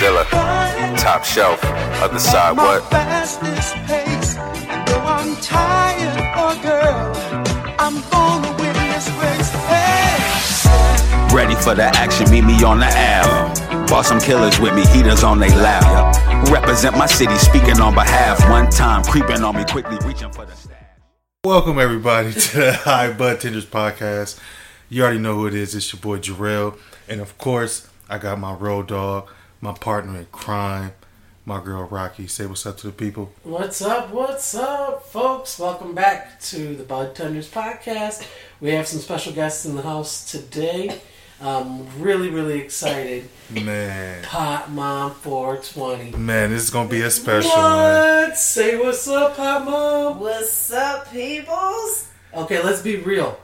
Godzilla, top shelf, other side, what? Fastest pace. Though I'm tired, oh girl, I'm gonna win this race. Hey, Ready for the action, meet me on the Ave. Bought some killers with me, heaters on they lap. Represent my city, speaking on behalf. One time, creeping on me quickly, reaching for the stash. Welcome everybody to the High Bud Tenders podcast. You already know who it is. It's your boy Jarrell, and of course, I got my road dog, my partner in crime, my girl Rocky. Say what's up to the people. What's up? What's up, folks? Welcome back to the Bud Tenders podcast. We have some special guests in the house today. I'm really, really excited. Man, Pot Mom 420. man, this is gonna be a special one. What? Say what's up, Pot Mom. What's up, peoples? Okay, let's be real.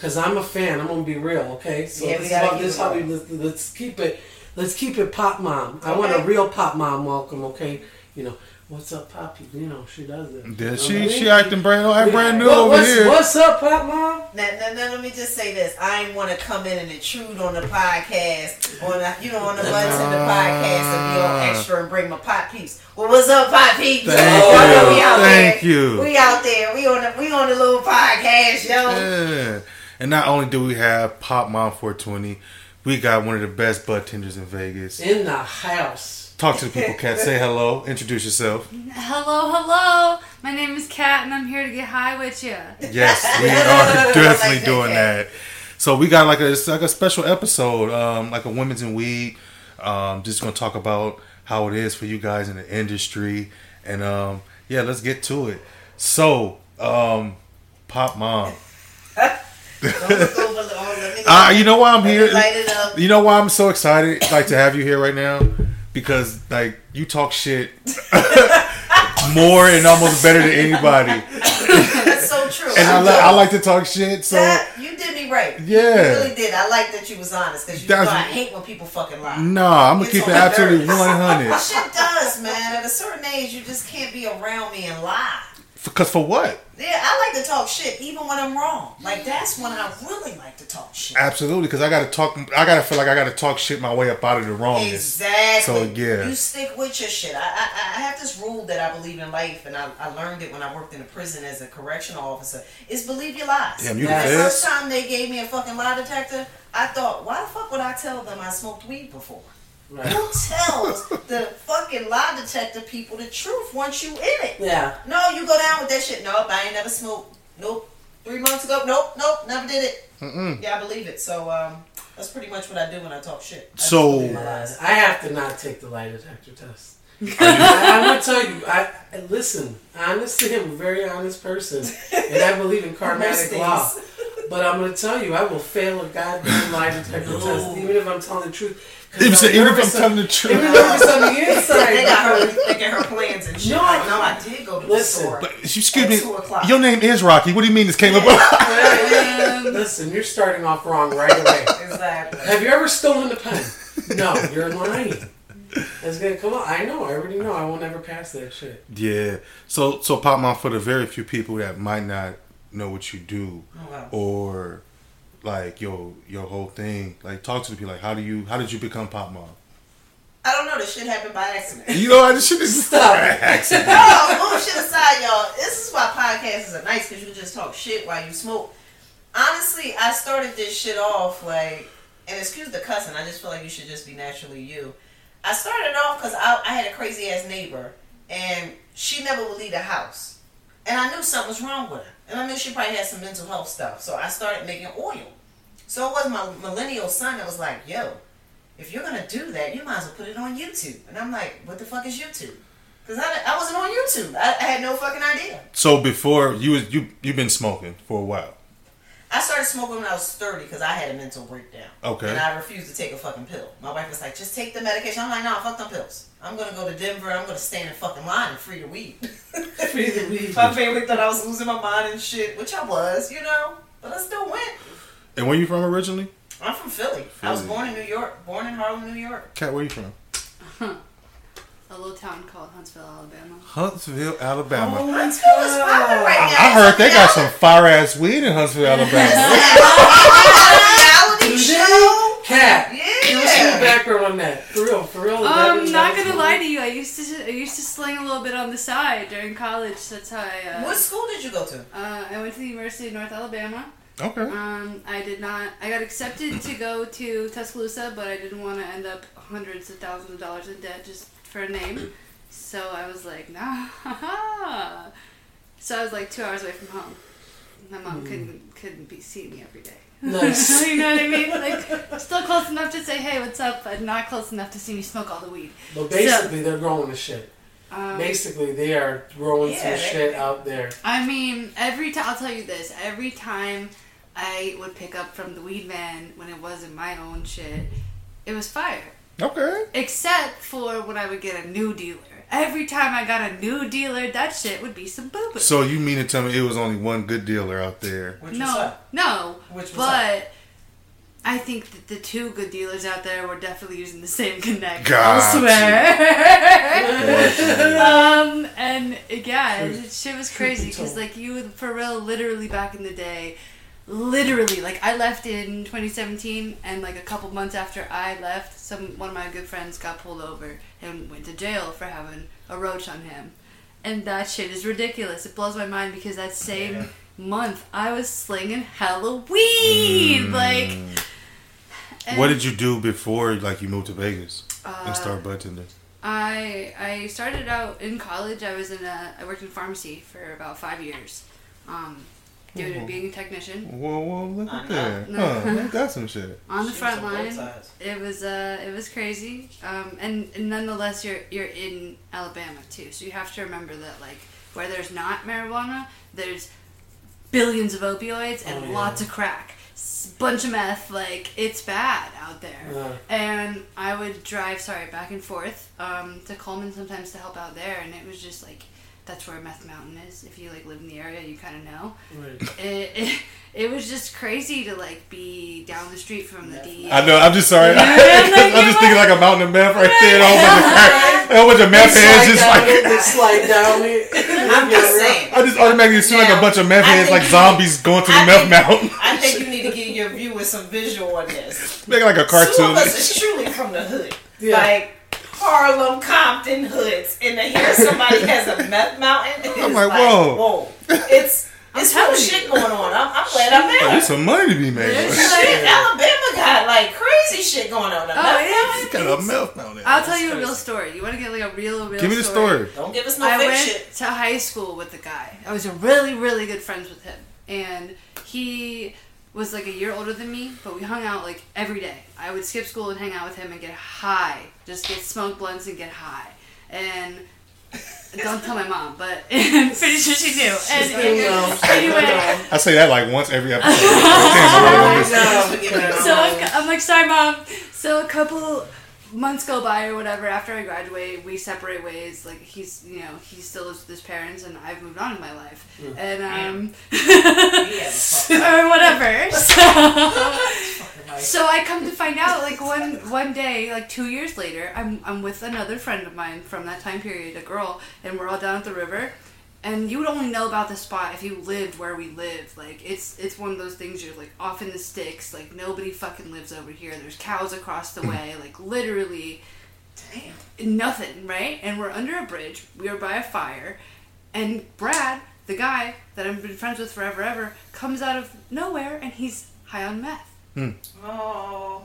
Cause I'm a fan. I'm gonna be real. Okay, so Yeah, this we is gotta how, this is how we let's, let's keep it. Let's keep it Pop Mom. I want a real Pop Mom welcome. Okay, you know what's up, Poppy? You know she does it. Yeah, she know she acting brand new, brand new What- over what's, here. What's up, Pop Mom? Now, now, now, let me just say this. I ain't want to come in and intrude on the podcast, on the, you know, on the buttons in the podcast and be all extra and bring my pot peeps. Well, what's up, pot peeps? Thank Y'all know you. we out Thank there. you. We out there. We on the we on the little podcast, yo. Yeah. And not only do we have Pop Mom 420, we got one of the best bud tenders in Vegas. In the house. Talk to the people, Cat. Say hello. Introduce yourself. Hello, hello. My name is Kat, and I'm here to get high with you. Yes, we are definitely like doing that. So we got like a it's like a special episode, um, like a women's in weed. Um, just gonna talk about how it is for you guys in the industry, and um, yeah, let's get to it. So, um, Pop Mom, Don't look over. Let me, uh, you know why I'm here? light it up. You know why I'm so excited, like to have you here right now, because like you talk shit more and almost better than anybody, That's so true. and I, li- I like to talk shit. So That, you did me right. Yeah. You really did. I like that you was honest because you That's- know I hate when people fucking lie. nah, I'm gonna It's keep it absolutely nerves. 100. Shit does, man. At a certain age, you just can't be around me and lie. Because for what? Yeah, I like to talk shit even when I'm wrong. Like that's when I really like to talk shit. Absolutely, because I gotta talk. I gotta feel like I gotta talk shit my way up out of the wrongness. Exactly. So, yeah. You stick with your shit. I, I, I have this rule that I believe in life, and I, I learned it when I worked in a prison as a correctional officer. Is believe your lies. Damn, you the the first time they gave me a fucking lie detector, I thought, why the fuck would I tell them I smoked weed before? Right. Who tells the fucking lie detector people the truth once you in it? Yeah. No, you go down with that shit. Nope, I ain't never smoked. Nope. Three months ago, nope, nope, never did it. Yeah, I believe it. So um, that's pretty much what I do when I talk shit. I So- believe my lies. I have to not take the lie detector test. I, am gonna tell you. I listen. Honestly, I'm a very honest person, and I believe in Most karmatic law. But I'm gonna tell you, I will fail a goddamn lie detector test, even if I'm telling the truth. 'Cause Even, so- even if I'm nervous on- telling the truth. even nervous on the inside. They got her thinking her plans and shit. No. like, no, I did go to the store. But excuse At me, two your name is Rocky. What do you mean this came up? Listen, you're starting off wrong right away. Exactly. Have you ever stolen a pen? No, you're lying. It's gonna come out. I know. I already know. I will never pass that shit. yeah. So so Pop Mom for the very few people that might not know what you do Oh, wow. or like your your whole thing. Like talk to the people. Like how do you how did you become Pop Mom? I don't know. This shit happened by accident. You know I just should Stop. accident. no, bullshit aside, y'all. This is why podcasts are nice because you can just talk shit while you smoke. Honestly, I started this shit off like, and excuse the cussing. I just feel like you should just be naturally you. I started off because I, I had a crazy ass neighbor, and she never would leave the house, and I knew something was wrong with her, and I knew she probably had some mental health stuff. So I started making oil. So it was my millennial son that was like, "Yo, if you're gonna do that, you might as well put it on YouTube." And I'm like, "What the fuck is YouTube?" Because I, I wasn't on YouTube. I, I had no fucking idea. So before you you you've been smoking for a while. I started smoking when I was 30 because I had a mental breakdown. Okay. And I refused to take a fucking pill. My wife was like, just take the medication. I'm like, no, fuck them pills. I'm going to go to Denver. I'm going to stand in fucking line and free the weed. Free the weed. My family thought I was losing my mind and shit, which I was, you know. But I still went. And where you from originally? I'm from Philly. I was born in New York. Born in Harlem, New York. Cat, where you from? A little town called Huntsville, Alabama. Huntsville, Alabama. Oh, Huntsville is popping right now. I heard they got some fire ass weed in Huntsville, Alabama. reality show. Cat. Yeah. You ever seen background on that? For real, for real. I'm Um, not gonna lie to you. I used to I used to sling a little bit on the side during college. That's how I. Uh, What school did you go to? uh, I went to the University of North Alabama. Okay. Um, I did not. I got accepted to go to Tuscaloosa, but I didn't want to end up hundreds of thousands of dollars in debt just for a name. So I was like, nah. So I was like two hours away from home. My mom couldn't couldn't be seeing me every day. Nice. you know what I mean? Like still close enough to say, hey, what's up, but not close enough to see me smoke all the weed. But basically, they're growing the shit. Um, Basically, they are growing Yeah, some shit out there. I mean, every time I'll tell you this. Every time I would pick up from the weed man when it wasn't my own shit, it was fire. Okay. Except for when I would get a new dealer. Every time I got a new dealer, that shit would be some boo boo. So you mean to tell me it was only one good dealer out there? Which no, up? no. Which was but I think that the two good dealers out there were definitely using the same connect. Got I swear. um, and yeah, it, shit was crazy because like you, would- for real, literally back in the day, literally like I left in 2017, and like a couple months after I left, some one of my good friends got pulled over and went to jail for having a roach on him, and that shit is ridiculous. It blows my mind because that same Yeah. month I was slinging Halloween, like. What did you do before like you moved to Vegas Uh, and start bartending? I I started out in college. I was in a I worked in pharmacy for about five years, um, due to being a technician Whoa, whoa, look at that. No. Huh, they got some shit. on the She front on line. It was uh it was crazy, um, and, and nonetheless you're you're in Alabama too, so you have to remember that like where there's not marijuana, there's billions of opioids and Oh, yeah. lots of crack, bunch of meth. Like it's bad out there. Yeah. And I would drive, sorry, back and forth um, to Cullman sometimes to help out there, and it was just like that's where Meth Mountain is. If you like live in the area, you kind of know. Right. It, it, it was just crazy to like be down the street from the DEA. I know. I'm just sorry. Yeah, like, I'm just thinking like a mountain of meth right there. and A whole bunch of crack. A whole bunch of meth heads just down, like. they slide down. it. I'm just saying. I just automatically assume like a bunch of meth I heads, like zombies going to the I meth think- mountain. I think you need to give your viewers some visual on this. Make like a Two of cartoon. us is truly from the hood. Yeah. Like Harlem, Compton hoods. And to hear somebody has a meth mountain, I'm like, like, whoa. whoa. It's it's real telling shit going on. I'm, I'm glad I'm Oh, there. there's some money to be made. There's Shit, Alabama got like crazy shit going on. Oh, meth it mountain, Got a meth mountain. I'll tell you a real story. You want to get like a real, real story? Give me the story. Don't give us no I fake went shit. to high school with the guy. I was really, really good friends with him, and he was like a year older than me, but we hung out like every day. I would skip school and hang out with him and get high, just get smoke blunts and get high. And don't tell my mom, but I'm pretty sure she knew. And No. anyway, I say that like once every episode. Damn, I really so I- I'm like, sorry, mom. So a couple months go by or whatever after I graduate, we separate ways. Like he's, you know, he still lives with his parents, and I've moved on in my life, and um, or whatever. So, so I come to find out, like one one day, like two years later, I'm I'm with another friend of mine from that time period, a girl, and we're all down at the river. And you would only know about the spot if you lived where we lived. Like it's it's one of those things you're like off in the sticks. Like nobody fucking lives over here. There's cows across the way. Like literally Damn. nothing, right? And we're under a bridge. We are by a fire, and Brad, the guy that I've been friends with forever, ever, comes out of nowhere and he's high on meth. Hmm. Oh,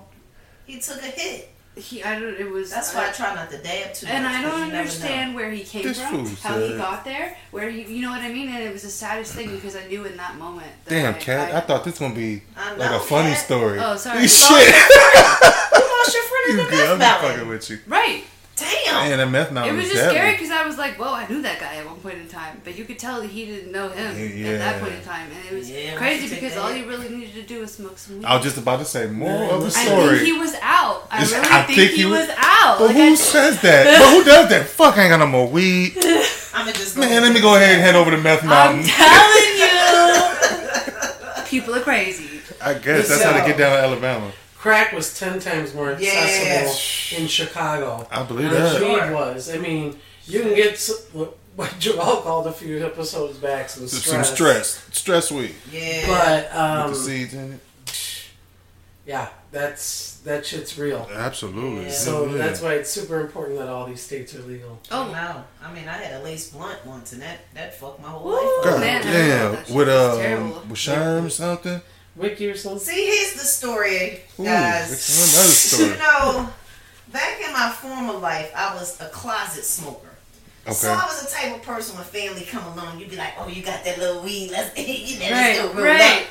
he took a hit. He, I don't. It was. That's why I try not to dab too And much. I 'cause don't understand where he came This from, fool how he got there, where he, you know what I mean. And it was the saddest thing because I knew in that moment. That Damn, I, cat. I thought this was gonna be I like a funny Cat. story. Oh, sorry. Shit. know. You lost your friend in You the good? I'm fucking with you. Right. Damn. Man, that meth It mountain was was just scary because I was like, "Whoa, I knew that guy at one point in time," but you could tell that he didn't know him Yeah. at that point in time, and it was Yeah, crazy because that all hit. you really needed to do was smoke some weed. I was just about to say more of the I story. think he was out. I Is- really I think, think he he was- was out. but Like, who I- says that? but who does that? Fuck, I ain't got no more weed. I'ma just Man, let me go ahead and head over to Meth Mountain. I'm Mountain. telling you, people are crazy. I guess that's how they get down to Alabama. Crack was ten times more Yeah. accessible in Chicago. I believe than that. weed was. I mean, you can get what what Joel called a few episodes back some stress. Some stress. Stress weed. Yeah. But With um, the seeds in it. yeah, that's that shit's real. Absolutely. Yeah. So Yeah. that's why it's super important that all these states are legal. Oh, no. I mean, I had a lace blunt once, and that that fucked my whole Woo. life God man, damn. love that shit. With It's um terrible. with Sherm or something. Wiki or something. See, here's the story, Ooh, guys. it's another story. You know, back in my former life, I was a closet smoker. Okay. So I was the type of person when family come along, you'd be like, "Oh, you got that little weed? Let's you know, let's do it real right. up."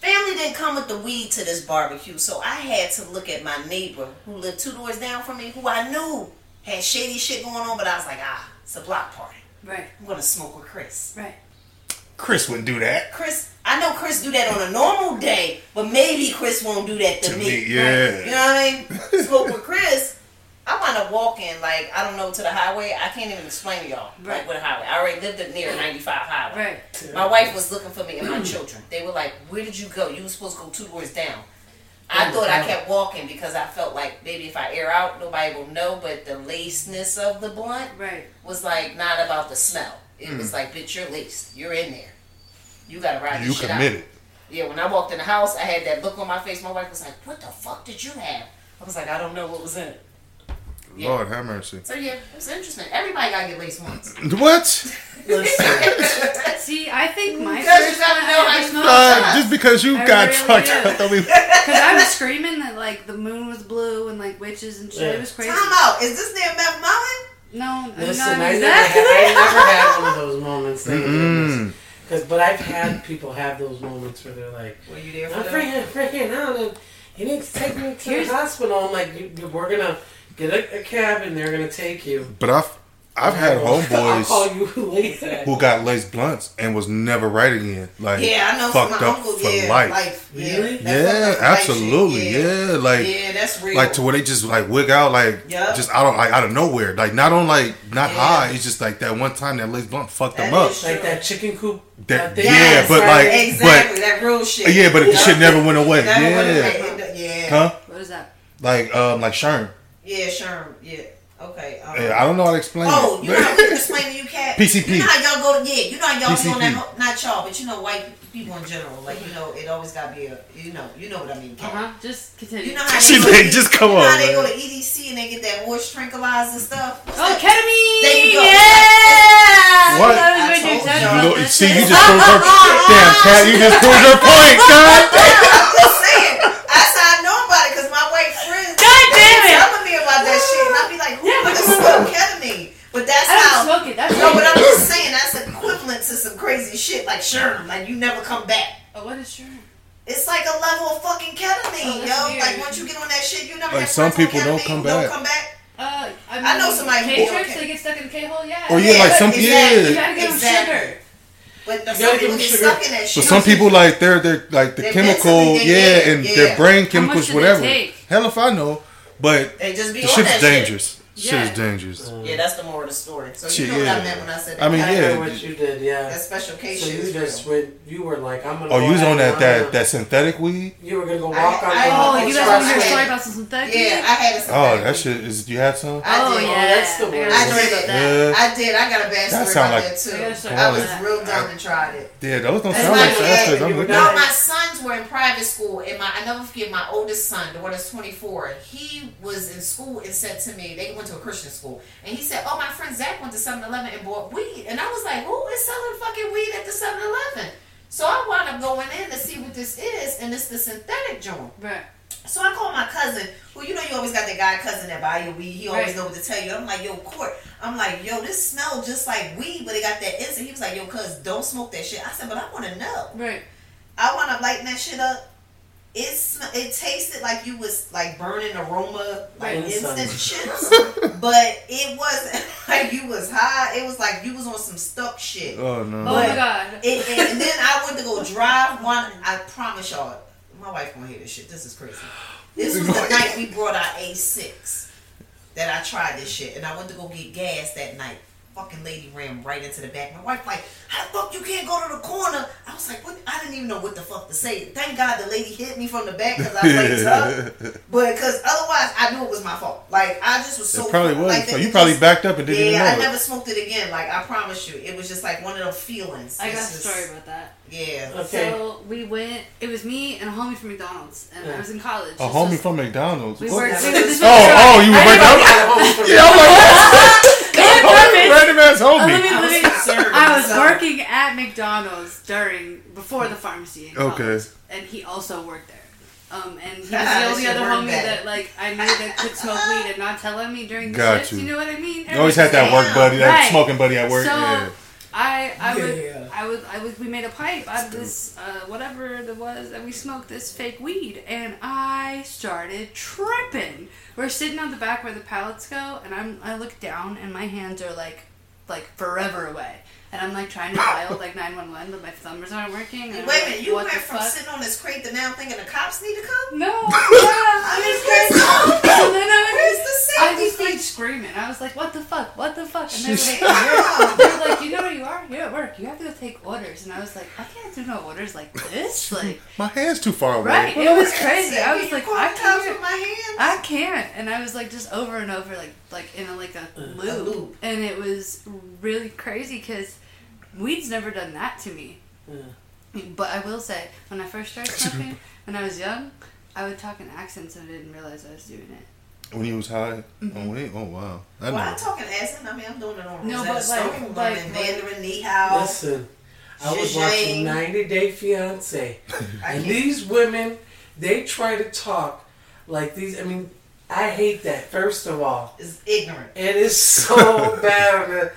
Family didn't come with the weed to this barbecue, so I had to look at my neighbor who lived two doors down from me, who I knew had shady shit going on, but I was like, "Ah, it's a block party. right, I'm gonna smoke with Chris." right. Chris wouldn't do that. Chris, I know Chris do that on a normal day, but maybe Chris won't do that to, To me. me, You know yeah. what I mean? Smoke with Chris. I wound up walking like I don't know to the highway. I can't even explain to y'all Right. like what highway. I already lived near 95 highway. Right. My wife was looking for me and my children. They were like, "Where did you go? You were supposed to go two doors down." I thought I kept walking because I felt like maybe if I air out, nobody will know. But the laceness of the blunt Right. was like not about the smell. It was like, bitch, you're laced. You're in there. You gotta ride You this shit out. committed. Yeah, when I walked in the house, I had that look on my face. My wife was like, "What the fuck did you have?" I was like, "I don't know what was in it." Yeah. Lord have mercy. So yeah, it was interesting. Everybody gotta get laced once. What? See, I think my Because you first gotta know I how you. Uh, just because you I got really fucked up, Because I was screaming that like the moon was blue and like witches and shit. Yeah. It was crazy. Time out. Is this near Meth Mountain? No, listen, not I never, exactly. had, I never had one of those moments. Cause, but I've had people have those moments where they're like, Were you there for I'm freaking, freaking out, and you need to take me to Here's- the hospital. I'm like, you, you, we're gonna get a, a cab and they're gonna take you. But I've I've had homeboys call you later. who got laced blunts and was never right again. Like Yeah, I know fucked my up uncle. for yeah, life. life. Yeah, Really? Yeah, fucked up for life absolutely. shit. Yeah, like yeah, that's real. like to where they just like wig out like Yup. just out of like out of nowhere. Like not on like not Yeah. high. It's just like that one time that laced blunt fucked That them up. is like that chicken coop. That, thing. yeah, Yes, but right, like exactly that real shit. yeah, but the shit never went away. Never went Yeah. away. Yeah, Huh? What is that? Like um like Sherm. yeah, Sherm. yeah, okay. Um, Yeah, I don't know how to explain Oh, it. you know how we can explain to you, cat? PCP. You know how y'all go to, yeah, you know how y'all be on that, ho- not y'all, but you know white people in general. Like, you know, it always got to be a, you know, you know what I mean, Uh cat. huh. Just continue. You know how She they like, just come you know on, how they go to EDC and they get that horse tranquilizer and stuff? What's oh, that? ketamine. There you go. Yeah. What? That I when you told y'all. You know, see, you just proved her. Damn, Cat, you just proved her point, God. I'm just saying. That's how I know about it because my white friends God they damn be it. telling me about that shit, and I be like, "Who Yeah, would but- smoke ketamine?" But that's I don't how. smoke it. That's No, but I'm just saying that's equivalent to some crazy shit like sure, like you never come back. Oh, what is sure? It's like a level of fucking ketamine, Oh, that's yo. weird. Like once you get on that shit, you never Like, have some people don't come who Don't back. come back. Uh, I, mean, I know somebody who K trips, okay. they get stuck in the K hole. Yeah. Or yeah, like some exactly. You yeah. gotta give them sugar. But the, You some gotta give people them get sugar. stuck in that But some people like they're they're like the They're chemical, yeah, yeah, and yeah. their brain How chemicals, much do they whatever. take? Hell if I know, but they just be the on shit that is dangerous. Shit Yeah. is dangerous. Yeah, that's the moral of the story. So Shit, you know what yeah. I meant when I said that. I mean, I yeah. know what you did. Yeah. that special case So shit you is just real. went. You were like, I'm gonna. Oh, go you was on that that that synthetic weed? You were gonna go I- walk on. I- the Oh, you guys right. want to hear a I- story about some synthetic? Yeah, I had a Oh, that shit is. You had some? I Oh, oh did. yeah, that's the I got worst. a I story did. that. Yeah. I did. I got a bad That story sound about like- that I got too. a story I was real dumb and tried it. Yeah, those don't That's sound like like, fasters. I'm you No, my sons were in private school, and my I never forget my oldest son, the one that's 24. He was in school and said to me, they went to a Christian school, and he said, "Oh, my friend Zach went to 7-Eleven and bought weed," and I was like, "Who is selling fucking weed at the 7-Eleven?" So I wound up going in to see what this is, and it's the synthetic joint. Right. So I called my cousin, who you know you always got that guy cousin that buy your weed. He always Right. know what to tell you. I'm like, yo, court. I'm like, yo, this smell just like weed, but it got that instant. He was like, yo, cuz don't smoke that shit. I said, but I want to know. Right. I want to lighten that shit up. It sm- it tasted like you was like burning aroma like Right. instant chips, but it wasn't like you was high. It was like you was on some stuck shit. Oh no! Oh my god. It, and, and then I went to go drive one. I promise y'all, my wife gonna hear this shit. This is crazy. This was the night we brought our A6 that I tried this shit, and I went to go get gas that night. Fucking lady ran right into the back. My wife like, how the fuck you can't go to the corner? I was like, what? I didn't even know what the fuck to say. Thank God the lady hit me from the back because I played tough. But because otherwise, I knew it was my fault. Like I just was so It probably was. like, so you probably just- backed up and didn't yeah, even know Yeah, I it. never smoked it again. Like I promise you, it was just like one of those feelings. I got a It's story about that. Yeah. Okay. So we went. It was me and a homie from McDonald's, and I was in college. A homie was- from McDonald's. We What? worked. We- but Oh, oh, you were I up. Yeah, I'm like, Yeah, random ass Uh, let me- homie. I was let me- I was working at McDonald's during before the pharmacy. In Okay. and he also worked there. Um, and he was the only shit other homie bad. that like I knew that could smoke weed and not telling me during the Got shifts. you. You know what I mean? You always had that work buddy, that Right. smoking buddy at work. So yeah. I I would Yeah. I would I would we made a pipe out of this uh, whatever it was that we smoked this fake weed and I started tripping. We're sitting on the back where the pallets go and I'm I look down and my hands are like like forever away. And I'm like trying to dial like 911 but my thumbs aren't working. And I'm Wait a like, minute, you went from fuck? sitting on this crate to now thinking the cops need to come? No, yeah, I was crazy. So then I Where's the just, I safety just like screaming. I was like, "What the fuck? What the fuck?" And then they were like, "You're-" they were like, "You know where you are? You're at work. You have to go take orders." And I was like, "I can't do no orders like this." Like, My hand's too far away. right? It was crazy. I was like, call "I can't." with my hands? I can't, and I was like just over and over, like like in a, like a loop, loop. and it was really crazy because weed's never done that to me. But I will say, when I first started smoking, when I was young, I would talk in accents and I didn't realize I was doing it. When he was high. Mm-hmm. Oh wait. Oh wow. I Well, I'm know. talking accent. I mean, I'm doing it on No, Rosetta but like- Stone, like- learning like- Mandarin, Ni Hao. Listen, I was Zhang. watching 90 Day Fiance, and these women, they try to talk like these. I mean, I hate that. First of all, It's ignorant. and it is so bad on a,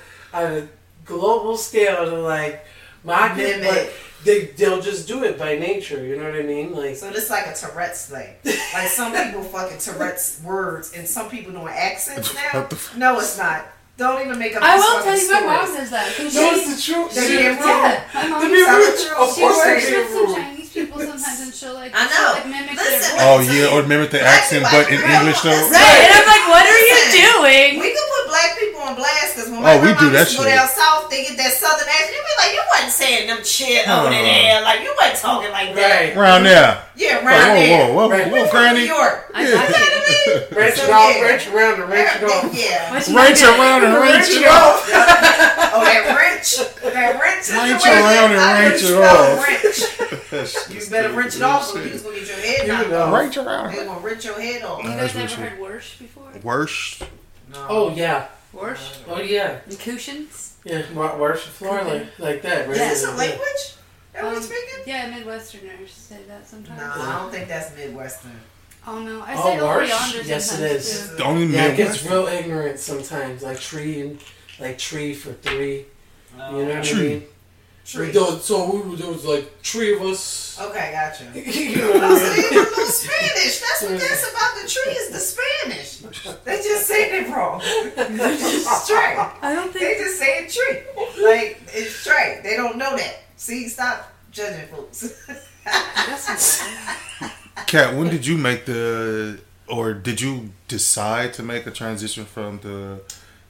on a global scale to like mock it, Mimic. but they they'll just do it by nature. You know what I mean? Like So this like a Tourette's thing. Like some people fucking Tourette's words, and some people doing accents now. What the f- no, it's not. Don't even make up. I will tell fucking you, my mom stories. does that. 'cause no, she- it's the truth. They She- Yeah, my mom To be Tell rude, the truth. of She course works with some. Chinese people sometimes, and she'll like, I she'll, like mimic Listen, their Oh voice. yeah, or mimic the accent, but in English though. Right, and I'm like, what are you Listen. doing? We could put black people on blast because when Oh, we do that used to go down south, they get that southern accent. You be like, you wasn't saying them shit over Oh. there. Like you wasn't talking like that. Right. Around there. Yeah, oh, Whoa, around there. whoa, whoa, whoa, Right. whoa, From Granny. New York. I You got know what I mean? Wrench So, it off, yeah. wrench around, and wrench it off. Yeah. What's Wrench around and I wrench wrench it off. Oh, that wrench. That wrench. is the Wrench around and I wrench it off. You better wrench it off or you was gonna get your head knocked off. Wrench around. They gonna wrench your head off. You guys what ever heard Worsh before? Worst. No. Oh yeah, Worsh? oh yeah, And Cushions? yeah. Wa- Wash the floor like like that. Right? Is this a language that we're Um, speaking? yeah, Midwesterners say that sometimes. No, I don't think that's Midwestern. Oh no, I Oh, say oh, Worsh? yonder Yes, it sometimes is. too. The only Yeah, it gets real ignorant sometimes, like tree and like tree for three. You know what Tree. I mean? Tree. We do- So we, there was like three of us. Okay, gotcha. you know what I so mean? they don't know Spanish. That's what that's about the tree is the Spanish. They just say it wrong. It's straight. I don't think They just say it tree. Like it's straight. They don't know that. See, stop judging folks. That's Kat, when did you make the, or did you decide to make a transition from the,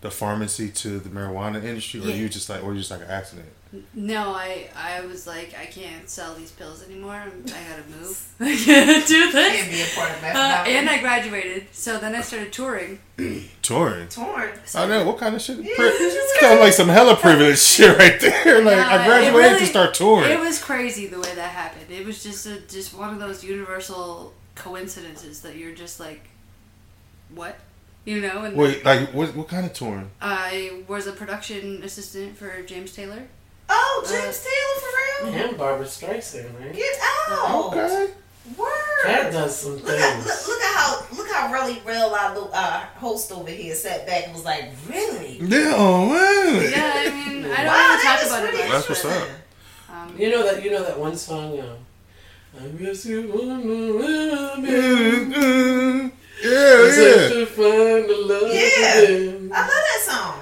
the pharmacy to the marijuana industry, or Yeah. you just like, or you just like an accident? No, I I was like, I can't sell these pills anymore. I'm- I gotta move. I can't do Can't be a part of Uh, that. and I graduated, so then I started touring. Touring. torn. I know what kind of shit. Yeah, Pri- just sounds like some hella privileged shit right there. Like No, I it graduated really- to start touring. It was crazy the way that happened. It was just a, just one of those universal coincidences that you're just like, what, you know? And Wait, like what? What kind of touring? I was a production assistant for James Taylor. Oh, Uh, James Taylor for real? And Barbra Streisand, right? Get out. Okay. Word. Cat does some Look at, look, things. look at how look how really real our uh, host over here sat back and was like, really? Yeah. Oh man. Yeah, I mean, I don't wow, want to talk is about it pretty. That's what's up. interesting. Um, You know that you know that one song. Um, I guess you wanna be Yeah, yeah. to find the love Yeah. again. I love that song.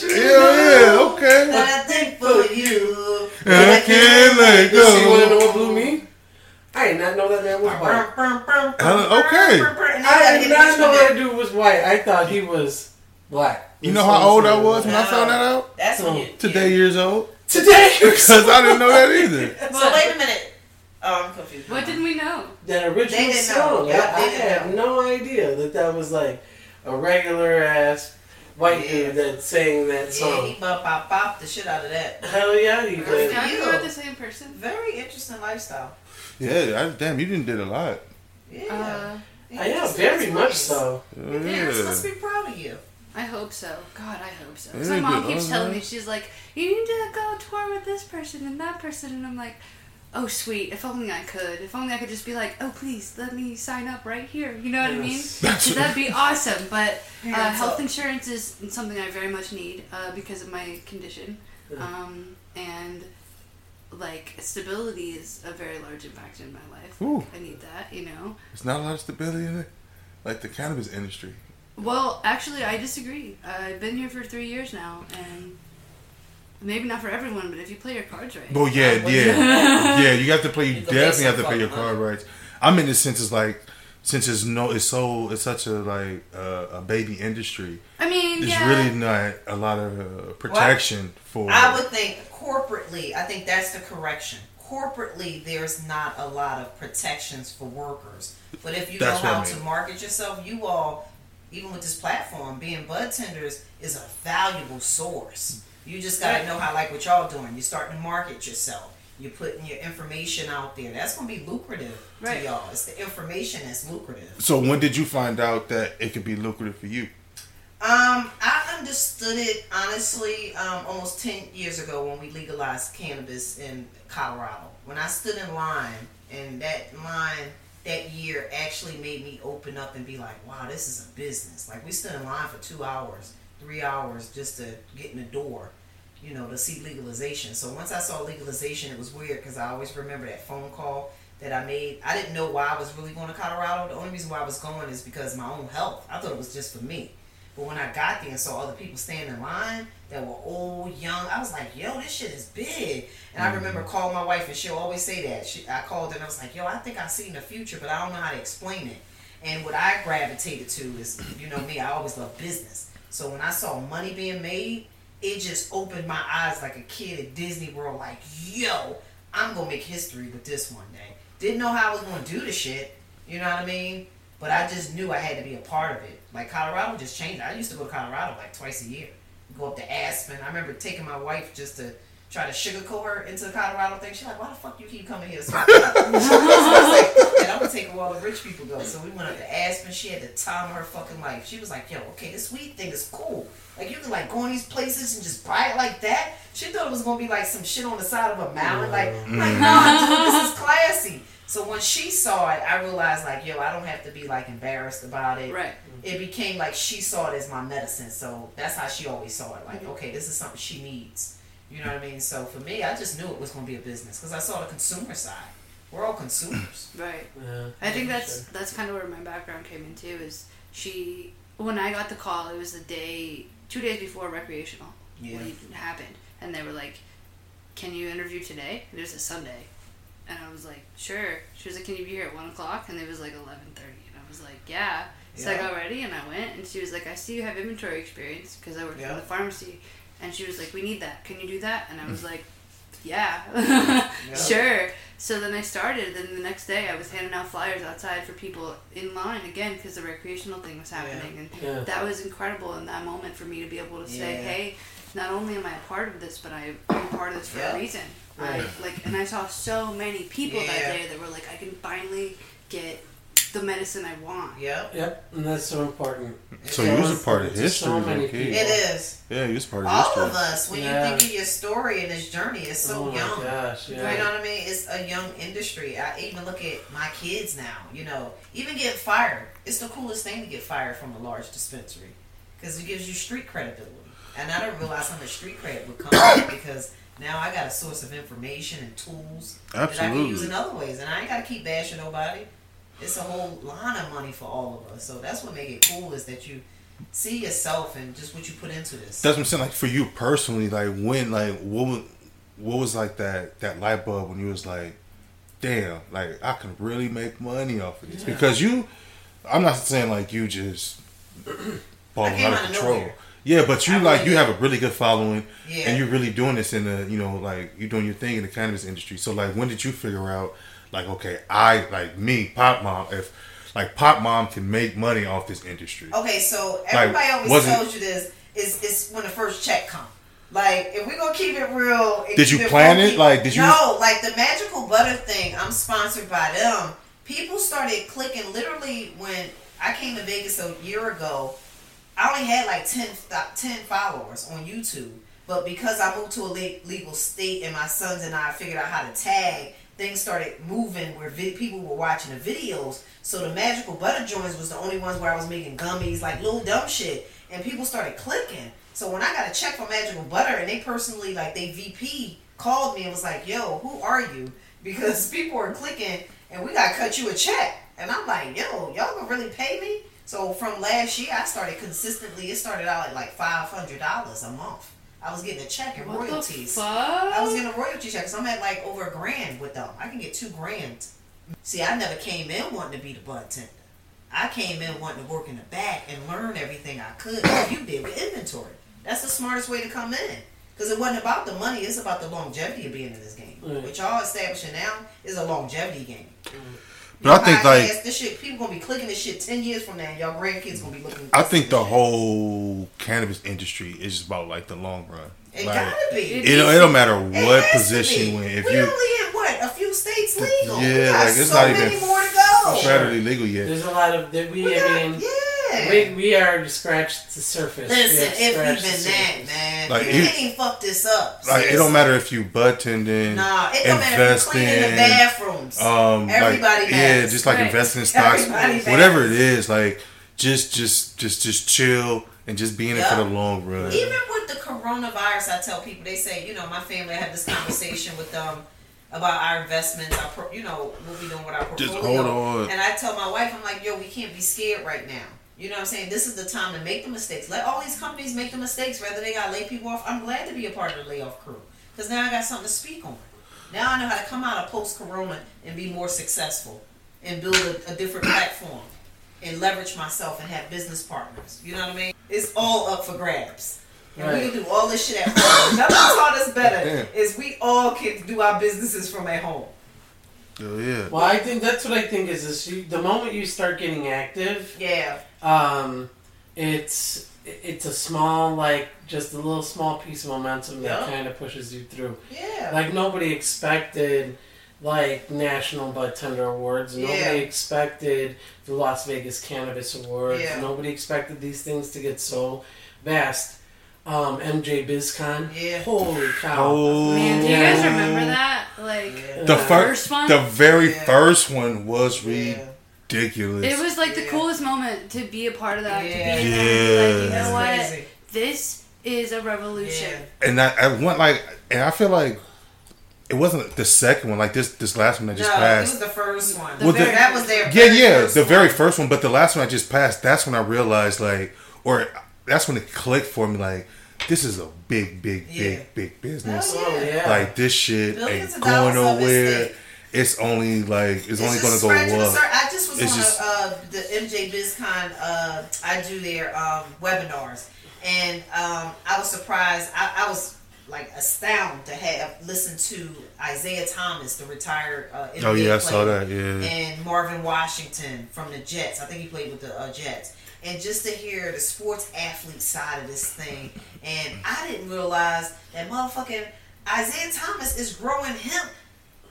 Yeah, yeah, okay. I think for you. I can't let You see, you wanna know go. what blew me? I did not know that man was white. Hell, okay. And then I you did gotta not get know the that dude was white. I thought he was Black. You know how old I was when I found that out? That's when Oh. you. Today, years old. Today. Because I didn't know that either. So wait a minute. Oh, I'm confused. What didn't we know? that original They song. know. Yep, I, they I didn't no idea that that was like a regular ass white Yeah. dude that sang that Yeah, song. he bop bop bop the shit out of that. Hell yeah, he Good did. for you. we the same person? Very interesting lifestyle. Yeah, I, damn, you didn't did a lot. Yeah. Uh, Yeah, I am very much nice. so. Oh, Parents must be proud of you. I hope so. God, I hope so. Because my mom keeps telling me, she's like, you need to go tour with this person and that person. And I'm like, oh, sweet. If only I could. If only I could just be like, oh, please, let me sign up right here. You know what I mean? Yes. 'Cause that'd be awesome. But uh, health up. insurance is something I very much need uh, because of my condition. Yeah. Um, and like stability is a very large impact in my life. Ooh. I need that, you know. There's not a lot of stability in it. Like the cannabis industry. Well, actually, I disagree. I've been here for three years now, and maybe not for everyone, but if you play your cards right, Well, yeah, Well, yeah, yeah. You have to play. You You can make definitely have to play your fucking card money. rights. I'm in the sense it's like since it's no, it's so it's such a like uh, a baby industry. I mean, There's yeah, really not a lot of uh, protection for. I would think corporately, I think that's the correction. Corporately, there's not a lot of protections for workers. But if you That's know what I how to market yourself, you all, even with this platform, being bud tenders is a valuable source. You just got to know how, like what y'all doing. You're starting to market yourself. You're putting your information out there. That's going to be lucrative Right. to y'all. It's the information that's lucrative. so when did you find out that it could be lucrative for you? Um, I understood it honestly um, almost ten years ago when we legalized cannabis in Colorado. When I stood in line, and that line that year actually made me open up and be like, "Wow, this is a business." Like we stood in line for two hours, three hours just to get in the door, you know, to see legalization. So once I saw legalization, it was weird because I always remember that phone call that I made. I didn't know why I was really going to Colorado. The only reason why I was going is because my own health. I thought it was just for me. But when I got there and saw other people standing in line that were old, young, I was like, yo, this shit is big. And I mm-hmm. remember calling my wife, and she'll always say that. She, I called her and I was like, yo, I think I see in the future, but I don't know how to explain it. And what I gravitated to is, you know me, I always love business. So when I saw money being made, it just opened my eyes like a kid at Disney World, like, yo, I'm gonna make history with this one day. Didn't know how I was gonna do the shit, you know what I mean? But I just knew I had to be a part of it. Like Colorado just changed. I used to go to Colorado like twice a year. Go up to Aspen. I remember taking my wife just to try to sugarcoat her into the Colorado thing. She's like, "Why the fuck you keep coming here?" So I was like, "And I'm gonna take her where all the rich people go." So we went up to Aspen. She had the time of her fucking life. She was like, "Yo, okay, this weed thing is cool. Like you can like go in these places and just buy it like that." She thought it was gonna be like some shit on the side of a mountain. Like, like, mm. nah, dude, this is classy. So when she saw it, I realized like, yo, I don't have to be like embarrassed about it right. it became like she saw it as my medicine. So that's how she always saw it. Like, mm-hmm. okay, this is something she needs. You know what I mean? So for me, I just knew it was going to be a business because I saw the consumer side. We're all consumers. Right. Yeah, I think that's sure. that's kind of where my background came in too. Is she when I got the call? It was the day, two days before recreational Yeah. weed happened, and they were like, "Can you interview today?" It was a Sunday, and I was like, "Sure." She was like, "Can you be here at one o'clock?" And it was like eleven thirty, and I was like, "Yeah." So I got ready and I went, and she was like, "I see you have inventory experience because I worked Yeah. in the pharmacy," and she was like, "We need that. Can you do that?" And I was like, "Yeah, sure." So then I started. Then the next day, I was handing out flyers outside for people in line again because the recreational thing was happening, and Yeah. that was incredible in that moment for me to be able to say, Yeah. "Hey, not only am I a part of this, but I, I'm part of this for Yeah. a reason." Right. I like, and I saw so many people that day that were like, "I can finally get the medicine I want." Yep. Yep, and that's so important. So you was a part of history, so many low-key. people. It is. Yeah, you was part of All history. of us, when Yeah. you think of your story and this journey, it's so oh my young. gosh, You know what I mean? It's a young industry. I even look at my kids now. You know, even get fired. It's the coolest thing to get fired from a large dispensary because it gives you street credibility. And I didn't realize how much street credit would come with because now I got a source of information and tools that I can use in other ways, and I ain't got to keep bashing nobody. It's a whole line of money for all of us. So that's what make it cool is that you see yourself and just what you put into this. That's what I'm saying. Like for you personally, like when, like what, was, what was like that that light bulb when you was like, damn, like I can really make money off of this Yeah. because you. I'm not saying like you just spiraled I came out of out of control. nowhere. Yeah, but you I like really you have a really good following, Yeah. and you're really doing this in the you know like you're doing your thing in the cannabis industry. So like, when did you figure out like okay, I like me, Pop Mom, if like Pop Mom can make money off this industry? Okay, so everybody always tells you this is is when the first check come. Like if we're gonna keep it real, Did you plan it? Like, did you- No, like the magical butter thing. I'm sponsored by them. People started clicking literally when I came to Vegas a year ago. I only had like 10, th- 10 followers on YouTube, but because I moved to a legal state and my sons and I figured out how to tag, things started moving where vi- people were watching the videos. So the magical butter joints was the only ones where I was making gummies, like little dumb shit, and people started clicking. So when I got a check for Magical Butter and they personally, like they VP called me and was like, "Yo, who are you?" Because people were clicking and we got to cut you a check, and I'm like, "Yo, y'all gonna really pay me?" So from last year, I started consistently. It started out at like five hundred dollars a month. I was getting a check in What the royalties. fuck? I was getting a royalty check, so I'm at like over a grand with them. I can get two grand. See, I never came in wanting to be the bud tender. I came in wanting to work in the back and learn everything I could, like you did with inventory. That's the smartest way to come in. Because it wasn't about the money, it's about the longevity of being in this game. Right. What y'all establishing now is a longevity game. Mm. But I think like this shit, people gonna be clicking this shit ten years from now. and Y'all grandkids gonna be looking. at I this think the shit. whole cannabis industry is just about like the long run. It like, gotta be. It it, don't, it don't matter what position be. you in. If we you only in what a few states legal. Yeah, we got like, it's so not many even more to go. federally legal yet. There's a lot of that we. We I got- mean, yeah. We we already scratched the surface. We Listen, have if scratched even the that, surface. man, Like, you you- can't even fuck this up. Like it don't matter if you bud tending, Nah, it don't matter if you cleaning the investing, bathrooms. um, Everybody like, yeah, just like Right. investing in stocks, Everybody whatever matters. it is, like just, just, just, just chill and just be in it for the long run. Even with the coronavirus, I tell people they say, you know, my family. I had this conversation with them about our investments, our, pro, you know, what we doing with our portfolio. Just portfolio. hold on. And I tell my wife, I'm like, yo, we can't be scared right now. You know what I'm saying? This is the time to make the mistakes. Let all these companies make the mistakes. Whether they got to lay people off, I'm glad to be a part of the layoff crew because now I got something to speak on. Now I know how to come out of post Corona and be more successful and build a, a different platform and leverage myself and have business partners. You know what I mean? It's all up for grabs. And we can do all this shit at home. Nothing taught us better Yeah. is we all can do our businesses from at home. Oh, yeah. Well, I think that's what I think is this. You, the moment you start getting active, Yeah. Um, it's it's a small like just a little small piece of momentum that Yeah. kind of pushes you through. Yeah. Like nobody expected like National Bud Tender Awards. Yeah. Nobody expected the Las Vegas Cannabis Awards. Yeah. Nobody expected these things to get so vast. Um, MJ BizCon. Yeah. Holy cow. Oh, Man, do you guys remember that? Like, Yeah. the Uh, first, first one? the very Yeah. first one was Yeah. Ridiculous. it was like the Yeah. coolest moment to be a part of that. To be in Yeah. there and like, you know what? crazy. This is a revolution. Yeah. and I, I went like, and I feel like it wasn't the second one, like this, this last one that just no, passed. it was the first one. The Well, the- that was their Yeah, very yeah, first the very first one, but the last one I just passed, that's when I realized, like, or that's when it clicked for me, like, this is a big, big, Yeah. big, big business. Oh, yeah. Like, this shit Billions ain't going dollars of nowhere. It's only, like, it's, It's only going to go up. I just was It's on just- a, uh, the MJ BizCon. Uh, I do their um, webinars, and um, I was surprised. I, I was like astounded to have listened to Isiah Thomas, the retired uh, NBA Oh, yeah, I saw that, yeah. and Marvin Washington from the Jets. I think he played with the uh, Jets. And just to hear the sports athlete side of this thing, and I didn't realize that motherfucking Isiah Thomas is growing hemp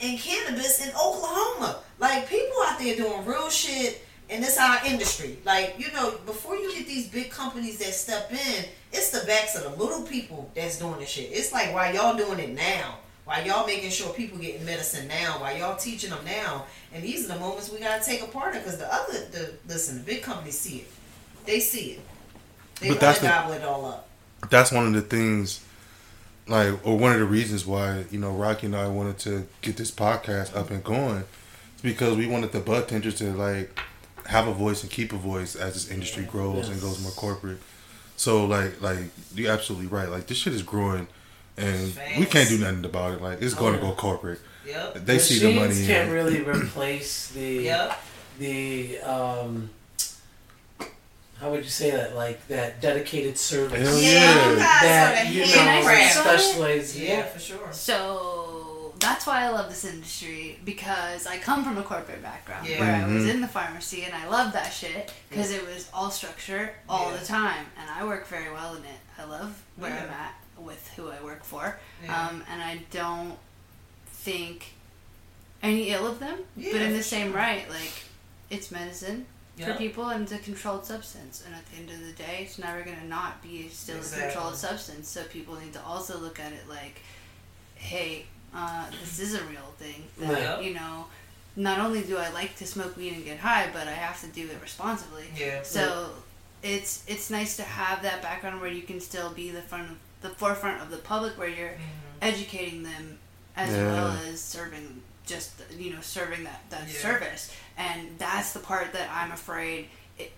and cannabis in Oklahoma. Like people out there doing real shit, and it's our industry. Like you know, before you get these big companies that step in, it's the backs of the little people that's doing this shit. It's like why y'all doing it now. Why y'all making sure people getting medicine now? Why y'all teaching them now? And these are the moments we gotta take apart because the other, the listen, the big companies see it. They see it. They But want that's to the- gobble it all up. that's one of the things like or one of the reasons why you know rocky and i wanted to get this podcast up and going it's because we wanted the bud tenders to like have a voice and keep a voice as this industry grows and goes more corporate. So like like you're absolutely right. Like this shit is growing and we can't do nothing about it. Like it's going to go corporate. Yep. they see the money Machines can't it. really replace the Yep. the um, how would you say that? Like that dedicated service. Hell Yeah, yeah. you guys That you Can I know say handcraft. specialize. Yeah, Yeah. for sure. So that's why I love this industry because I come from a corporate background Yeah. where I was Mhm. in the pharmacy and I love that shit because it was all structure all Yeah. the time and I work very well in it. I love where Yeah. I'm at with who I work for, Yeah. um, and I don't think any ill of them. Yeah, but in the same sure. right, like it's medicine. For people, and it's a controlled substance, and at the end of the day, it's never gonna not be still Exactly. a controlled substance. So people need to also look at it like, hey, uh, this is a real thing. That Yeah. you know, not only do I like to smoke weed and get high, but I have to do it responsibly. Yeah. So it's it's nice to have that background where you can still be the front of the forefront of the public, where you're Mm-hmm. educating them as Yeah. well as serving just you know serving that that Yeah. service, and that's the part that I'm afraid it,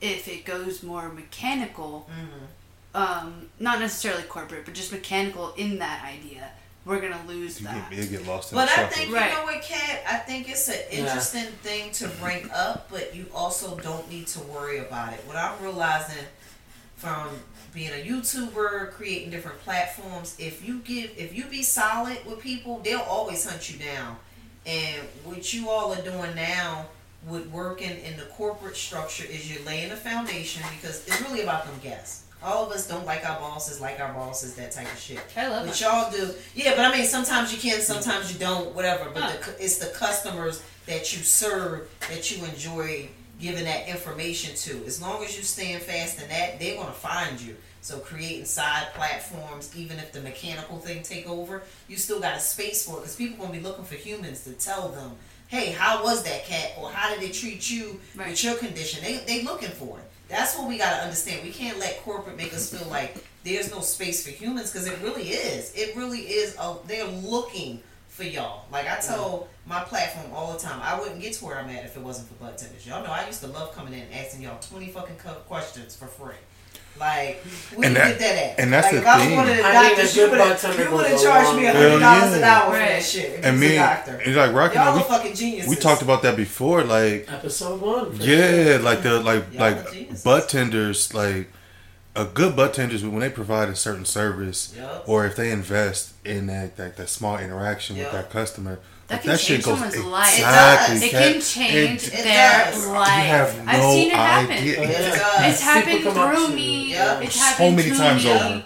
if it goes more mechanical, Mm-hmm. um, not necessarily corporate, but just mechanical in that idea, we're gonna lose You that. get, get lost in But the I shuffle. think Right. you know what, Kat. I think it's an Yeah. interesting thing to bring up, but you also don't need to worry about it. What I'm realizing from being a YouTuber, creating different platforms, if you give, if you be solid with people, they'll always hunt you down. And what you all are doing now with working in the corporate structure is you're laying a foundation because it's really about them guests. All of us don't like our bosses, like our bosses, that type of shit. I love But y'all do, yeah. But I mean, sometimes you can, sometimes you don't, whatever. But the, it's the customers that you serve that you enjoy giving that information to. As long as you stand fast in that, they're gonna find you. So creating side platforms, even if the mechanical thing take over, you still got a space for it because people gonna be looking for humans to tell them, hey, how was that cat, or how did they treat you Right. with your condition? They they looking for it. That's what we gotta understand. We can't let corporate make us feel like there's no space for humans because it really is. It really is. A, they're looking for y'all. Like I tell my platform all the time, I wouldn't get to where I'm at if it wasn't for bud tenders. Y'all know I used to love coming in and asking y'all twenty fucking questions for free. Like, where And you that- get that at? and that's like, the if I was thing. one of the I mean, a doctors, you good would have tender you would have goes a charged me way. hundred dollars an Hell yeah. hour for that shit. And you me, a doctor. and like Rocky, Y'all we, are fucking geniuses. we talked about that before. Like, Episode one. for yeah, like the like Y'all like bud tenders, like a good bud tenders when they provide a certain service, Yup. or if they invest in that that, that small interaction Yup. with that customer, That like, can change shit goes someone's life. exactly. It It can change it- It their does. life. You have I've seen it happen. idea. It. It's happened People come up through me. Yeah. It's So happened many to times me. over.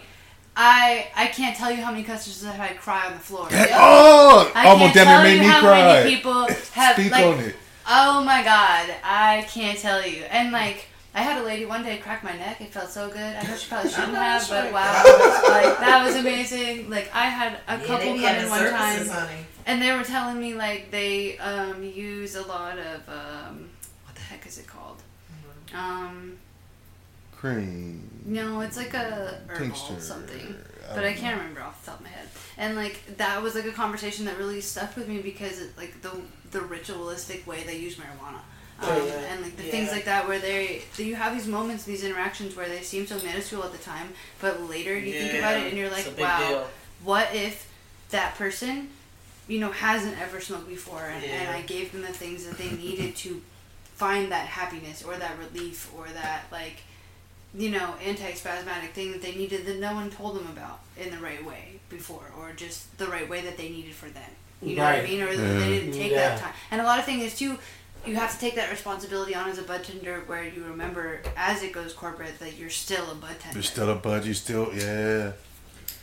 I I can't tell you how many customers have had cry on the floor. That- Yeah. oh, I almost can't damn tell near you made me how cry. many people have Speak like. on it. Oh my god, I can't tell you. And like, I had a lady one day crack my neck. It felt so good. I know she probably shouldn't have, that's but right. wow, like that was amazing. Like I had a Yeah, couple they come in one time, honey. and they were telling me like they um, use a lot of um, what the heck is it called? Um, Cream. no, it's like a herbal Tincture. something I but I don't can't remember off the top of my head. And like that was like a conversation that really stuck with me because it, like the the ritualistic way they use marijuana. Um, yeah. And like the Yeah. things like that, where they, that you have these moments, these interactions where they seem so minuscule at the time, but later you think about it and you're like, wow, deal. what if that person, you know, hasn't ever smoked before, and, and I gave them the things that they needed to find that happiness or that relief or that like you know anti-spasmodic thing that they needed that no one told them about in the right way before or just the right way that they needed for them you know what i mean or that Yeah. they didn't take Yeah. that time and a lot of things is too you have to take that responsibility on as a bud tender where you remember as it goes corporate that you're still a bud tender You're still a bud. You still, yeah,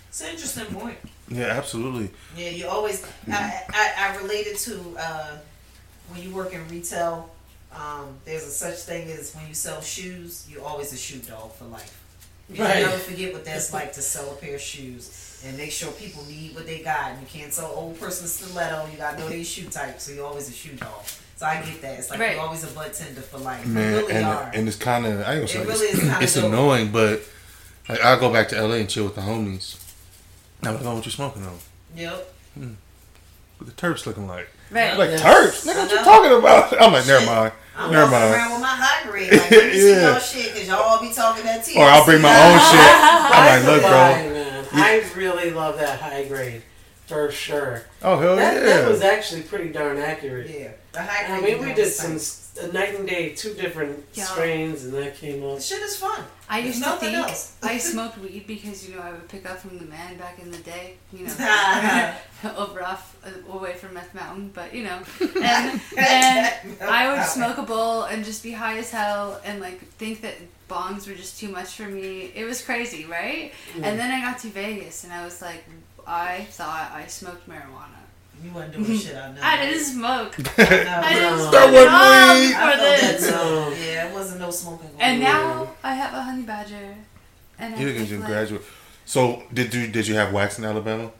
It's an interesting point. yeah, absolutely. Yeah, you always. I, I, I related to uh, when you work in retail. Um, there's a such thing as when you sell shoes, you're always a shoe dog for life. You Right. never forget what that's like to sell a pair of shoes and make sure people need what they got. And you can't sell old person stiletto. You gotta know their shoe type, so you're always a shoe dog. So I get that. It's like Right. you're always a bud tender for life. Man, you really and are. and it's kind of I ain't gonna say It it's, really is kinda it's dope. annoying, but like I go back to LA and chill with the homies. I'm like, oh, what you smoking on? yep. Hmm. What the Terps looking like? right I'm like Yes. Terps? Nigga, what you know. talking about? I'm like, never Shit. mind, I'm never walking mind. around with my high grade. Like, let me see Yeah. y'all shit, cause y'all all be talking that THC. Or I'll bring my own shit. I'm like, look, bro. I really love that high grade. For sure. Oh hell That, yeah! that was actually pretty darn accurate. Yeah, the high I mean, we did some s- a night and day, two different Yeah. strains, and that came up. The shit is fun. I There's used to think else. I smoked weed because you know I would pick up from the man back in the day, you know, over off uh, away from Meth Mountain, but you know, and, and I would smoke a bowl and just be high as hell and like think that bongs were just too much for me. It was crazy, right? And then I got to Vegas and I was like, I thought I smoked marijuana. You wasn't doing shit. I know. I didn't smoke. I I didn't smoke That wasn't all weed. before I felt that this. Yeah, it wasn't no smoking. And on. now I have a honey badger. And I You can take, just graduate. So did you did you have wax in Alabama?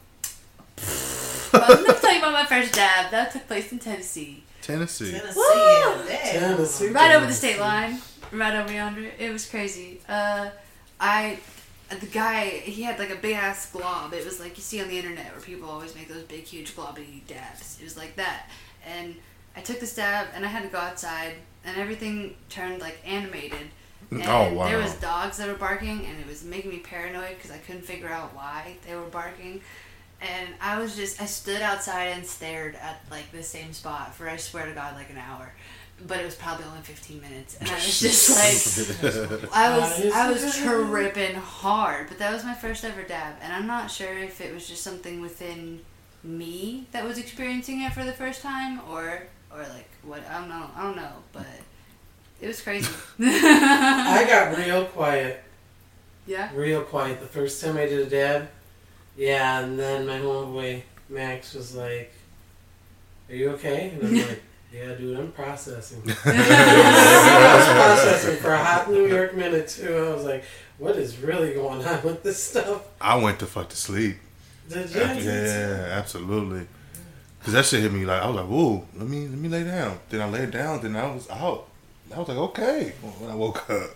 Well, I'm gonna tell you about my first dab. That took place in Tennessee. Tennessee. Tennessee, Woo! and. Tennessee. Right over the state line. Right over yonder. It was crazy. Uh, I, the guy, he had like a big ass glob. It was like you see on the internet where people always make those big, huge globby dabs. It was like that. And I took the stab and I had to go outside and everything turned like animated. Oh, and Oh, wow. there was dogs that were barking and it was making me paranoid because I couldn't figure out why they were barking. And I was just, I stood outside and stared at like the same spot for, I swear to God, like an hour. But it was probably only 15 minutes. And I was just like, I was, I was tripping hard. But that was my first ever dab. And I'm not sure if it was just something within me that was experiencing it for the first time or, or like what, I don't know, I don't know. But it was crazy. I got real quiet, yeah. real quiet the first time I did a dab. Yeah, and then my homeboy Max was like, "Are you okay?" And I'm like, "Yeah, dude, I'm processing." I was processing for a hot New York minute too. I was like, "What is really going on with this stuff?" I went to fuck to sleep. Did you? Yeah, absolutely. Cause that shit hit me like I was like, "Whoa, let me let me lay down." Then I laid down. Then I was out. I was like, "Okay." When I woke up,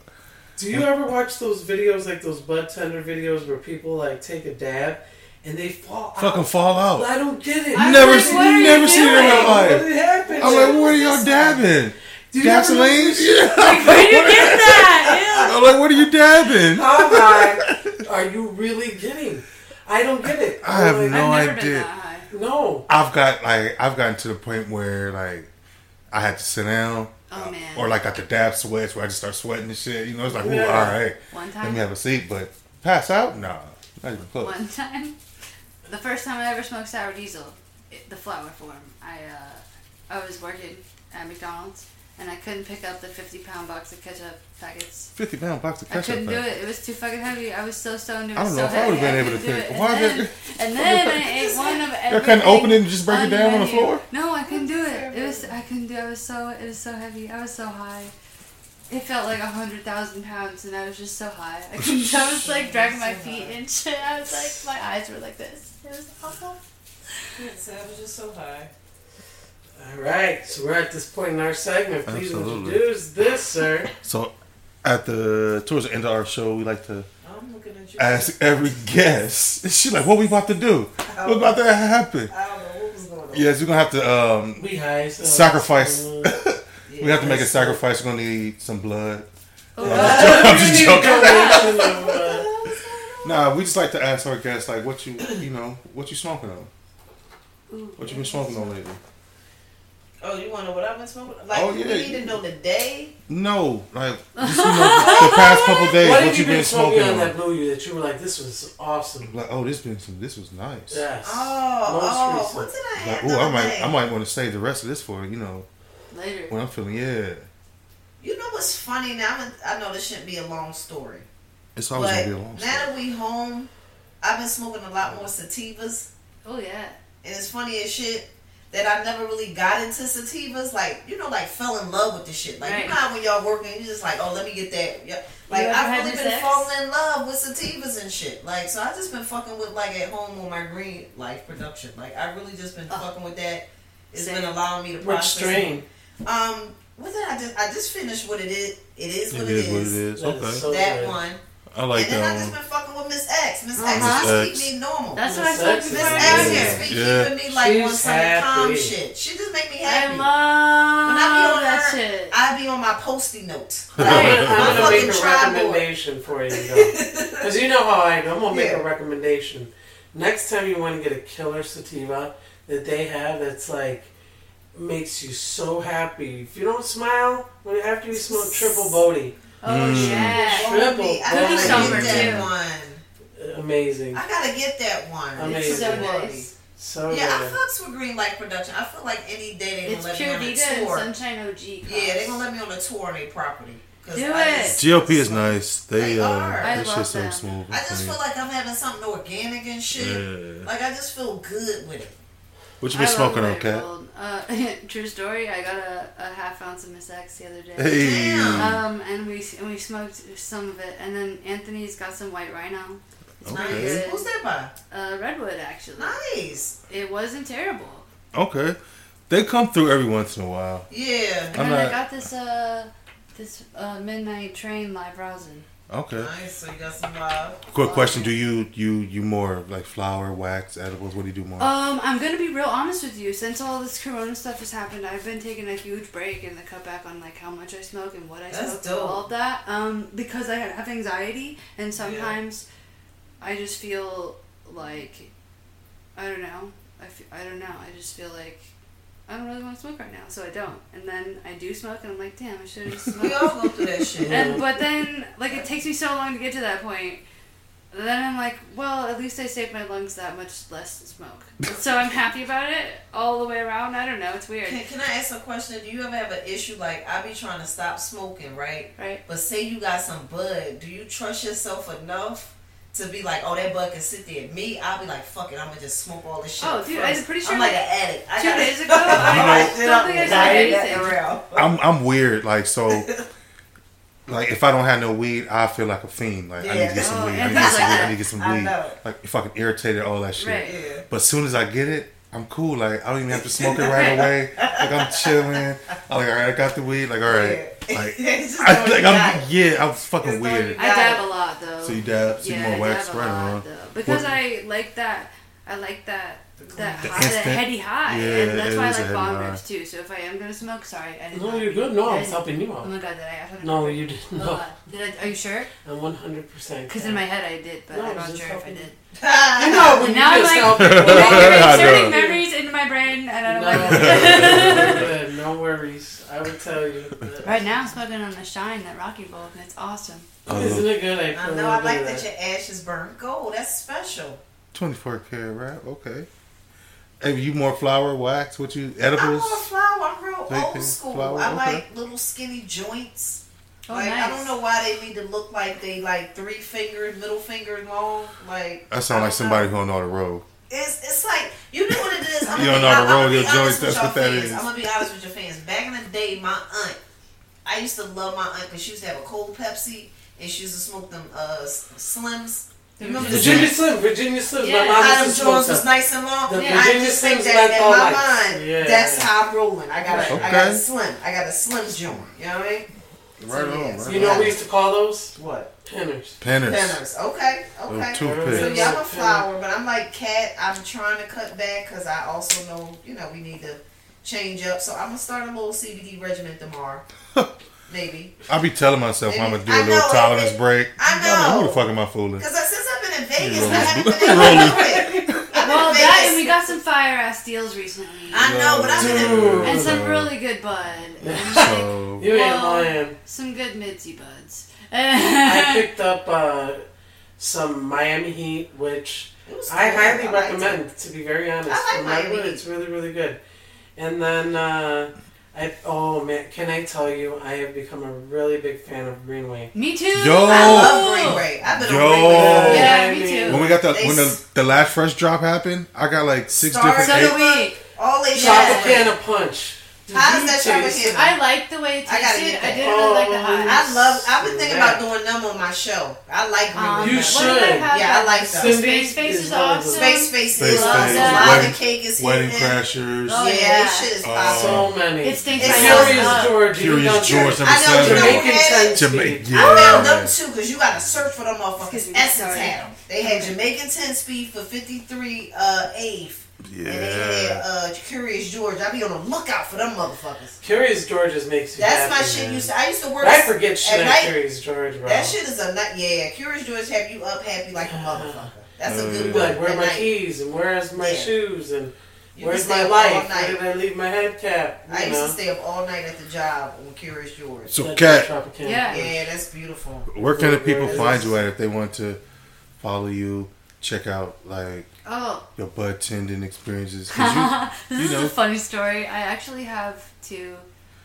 Do you ever watch those videos, like those bud tender videos, where people like take a dab and they fall fucking out? fall out. I don't get it. I'm never like, seen, what are you you never seen it in doing? real What life. I'm like, what are y'all dabbing? Do you Gasoline? notice- Yeah. Where did you get that? I'm like, what are you dabbing? How high are you really getting? I don't get it. I have I'm no I've never been idea. that high. no. I've got like I've gotten to the point where like I had to sit down. Oh uh, man. Or like got the dab sweats where I just start sweating and shit. You know, it's like, ooh, Yeah. all right, One time. let me have a seat. But pass out? Nah, not even close. One time, the first time I ever smoked sour diesel, it, the flower form. I uh, I was working at McDonald's and I couldn't pick up the fifty pound box of ketchup packets. Fifty pound box of ketchup I couldn't do it. It was too fucking heavy. I was so stoned. It I don't know so if I would've been able to pick- it. why And then, and then I ate one of everything. They couldn't open it and just break it down on the floor. No, I couldn't do it. It was I couldn't do. I was so it was so heavy. I was so high. It felt like a hundred thousand pounds, and I was just so high. I couldn't. I was like dragging my feet and shit. I was like, my eyes were like this. It was awful. Yes, I was just so high. All right, so we're at this point in our segment. Please Absolutely. introduce this, sir. So, at the towards the end of our show, we like to I'm looking at you. ask every guest. Is She like, what we about to do? What about to happen? I don't know what was going on. Yes, we're gonna have to um, We high. So Sacrifice. We have to make a sacrifice. We're gonna need some blood. Oh, I'm just we need a joking. donation of, Nah, we just like to ask our guests like, what you you know, what you smoking on? What you been smoking on lately? Oh, you want to know what I've been smoking? Like, Oh, you yeah. need to know the day. No, like just, you know, the past couple days. what What, have you been smoking on on? that blew you that you were like, this was awesome? Like, oh, this been some. This was nice. Yes. Oh, Most oh, recent. what did I Like, have? oh, the I might. I might want to save the rest of this for you know Later. when I'm feeling. Yeah, You know what's funny now? I'm- know this shouldn't be a long story, it's always gonna be a long story. now that we home, I've been smoking a lot more sativas, Oh yeah. and it's funny as shit that I never really got into sativas. Like you know, like fell in love with the shit. Like Right. you know how when y'all working, you just like, oh, let me get that. Yeah. Like I've really been sex? falling in love with sativas and shit. Like so, I just been fucking with like at home on my green life production. Like I really just been Oh. fucking with that. It's Same. been allowing me to Which process. strain? Um, what did I just? I just finished what it is. It is what It is what it is. That is Okay, so That good. one. I like and then I just um. been fucking with Miss X. Miss Uh-huh. X Miss just keep me normal. That's what I Miss smoked X is Miss. X Yeah. just be Yeah. keeping me like on She's some calm happy. shit. She just make me I happy. love When I be on that her, shit. I be on my posty notes. I'm Like, gonna, I'm gonna make a tribal. recommendation for you. Because you know how I am. I'm going to make Yeah. a recommendation. Next time you want to get a killer sativa that they have that's like makes you so happy. If you don't smile when after you smoke triple Bodhi, Oh Mm. yeah. Triple I Cookie gotta get that one. amazing. I gotta get that one. Amazing. It's so nice. So Yeah, I good. fucks with Green Light Production. I feel like any day they It's gonna let pure me on a Vita and tour. Sunshine OG. Yeah, they gonna let me on a tour on their property. 'Cause Do it. just- GOP is nice. They, They uh, are. I that love shit's so smooth. I just clean. feel like I'm having something organic and shit. Yeah. Like I just feel good with it. What you I been love smoking on, White Cat? Uh, true story. I got a, a half ounce of Miss X the other day. Hey. Um, and we and we smoked some of it, and then Anthony's got some White Rhino, It's Okay. nice. Who's that by? uh, Redwood actually. Nice. It wasn't terrible. Okay. They come through every once in a while. Yeah. And I'm then I got this uh this uh, midnight train live rosin. Okay. Nice. So you got some love. Quick question: Do you you you more like flour, wax, edibles? What do you do more? Um, I'm gonna be real honest with you. Since all this Corona stuff has happened, I've been taking a huge break and the cut back on like how much I smoke and what I That's smoke, dope. all of that. Um, because I have anxiety and sometimes I just feel like I don't know. I feel, I don't know. I just feel like I don't really want to smoke right now, so I don't. And then I do smoke, and I'm like, damn, I should have We smoked. all go through that shit. and but then like it takes me so long to get to that point. Then I'm like, well, at least I saved my lungs that much less to smoke. so I'm happy about it all the way around. I don't know. It's weird, Can, can I ask a question? Do you ever have an issue like I be trying to stop smoking, right? right? But say you got some bud, do you trust yourself enough to be like, oh, that bud can sit there? Me, I'll be like, fuck it, I'm gonna just smoke all this shit. Oh, dude, first. I'm pretty sure, I'm like, like, an addict. I two gotta- days ago, I You know- don't think I said anything. I'm I'm weird. Like so, like if I don't have no weed, I feel like a fiend. Like I need to get some Oh, weed. I need to get some weed. I need to get some I weed. know. Like if I can irritated, all that shit. Right. Yeah. But as soon as I get it, I'm cool. Like I don't even have to smoke it right away. Like I'm chilling. I'm like, all right, I got the weed. Like all right, like I, like I'm yeah, I'm fucking It's all you weird. I dab a lot though. So you dab, so you more I wax, dab a right on. though. Because What- I like that. I like that. That The high, that heady high, Yeah, and that's why I like heady bomb rips too. So if I am gonna smoke, sorry, I didn't. No, you're good. No, I I'm didn't- helping you out. Oh my god, did I? I No, did. you did Oh, no. Did I, are you sure? I'm 100. percent Because in my head I did, but No, I'm not just sure if I did. you know, when you now I'm like, you're I inserting memories into my brain, and I don't No, like you're it. no worries. I would tell you. right now, I'm smoking on the Shine, that Rocky Bowl, and it's awesome. Isn't it good? I, I put a know. I like that of your ashes burn gold. That's special. 24 karat wrap. Okay. Have you more flour, wax? What you edibles? I'm edibles? more flower. I'm real Bacon, old school. flour, I okay. like little skinny joints. Oh, like nice. I don't know why they need to look like they like three fingers, middle finger long. Like That sound like somebody know. who don't know the road. It's it's like you know what it is. I'm You gonna don't know the I'm gonna road, your joints, that's what that fans. is. I'm gonna be honest with your fans. Back in the day, my aunt, I used to love my aunt because she used to have a cold Pepsi and she used to smoke them uh Slims. You remember the Virginia Slims? Virginia Slim. Yeah. My mom How used them to smoke was them. nice and long. The I Virginia just think Slims that in my lights. mind, Yeah. that's how I'm rolling. I got a, I got a Okay. slim. I got a slim joint. You know what I mean? Right So, on, yeah, right so You know what we used to call those? What? Pinners. Penners. Penners. Okay. Okay. toothpicks. So yeah, I'm a flower, but I'm like cat. I'm trying to cut back because I also know, you know, we need to change up. So I'm gonna start a little CBD regimen tomorrow. Maybe. I be telling myself I'm gonna do a I little know, tolerance it- break. I I'm who the fuck am I fooling? Because I've been in Vegas, Rolling. I haven't been able to do it. Well, in that and we got some fire ass deals recently, I know, but I've been in. And some really good bud, and So You ain't Well- lying. some good midzy buds. I picked up uh, some Miami Heat, which It I highly I recommend. it. To be very honest, I like Miami Heat. it's really really good. And then uh, I oh man, can I tell you, I have become a really big fan of Greenway. Me too. Yo. I love Greenway. I've been Yo. on Greenway. Yeah, me too. when we got the They when the, the last fresh drop happened, I got like six Star- different. So eight- do we. All they Tropicana Punch. Did How does that taste- Tropicana? I like the way it I tasted. get I, didn't really like the Oh, hot. I love. I've been thinking about doing them on my show. I like Um, Greenway. You what did I should. have? Yeah, I like Space those. Space Face is is awesome. Space Face is awesome. that. Lava Wedding- Cake is Wedding. Crashers. Oh, yeah, yeah. this shit is Oh. popping. So many. It It's my so- Curious. George. Curious George I know, you seven. know Jamaican who had it? ten speed. I found them too because you got to search for them motherfuckers. Excuse Essence had them. They had Jamaican 10 speed for 53 uh, eighth. And they had Yeah. uh, Curious George. I be on the lookout for them motherfuckers. Curious George just makes you That's happy. my shit. man. Used to, I used to work. I forget shit at at night. Curious George, bro. That shit is a nut. Yeah, Curious George have you up happy like a motherfucker. That's a good yeah. one. Like, where are my night. keys and where's my Yeah. shoes and You where's my stay up life? all Where night. did I leave my head cap? You I used know? to stay up all night at the job on Curious George. So, Cat. Yeah. yeah, that's beautiful. where can the people find you at if they want to follow you, check out like Oh, your bud tending experiences. you, this you is know- a funny story. I actually have two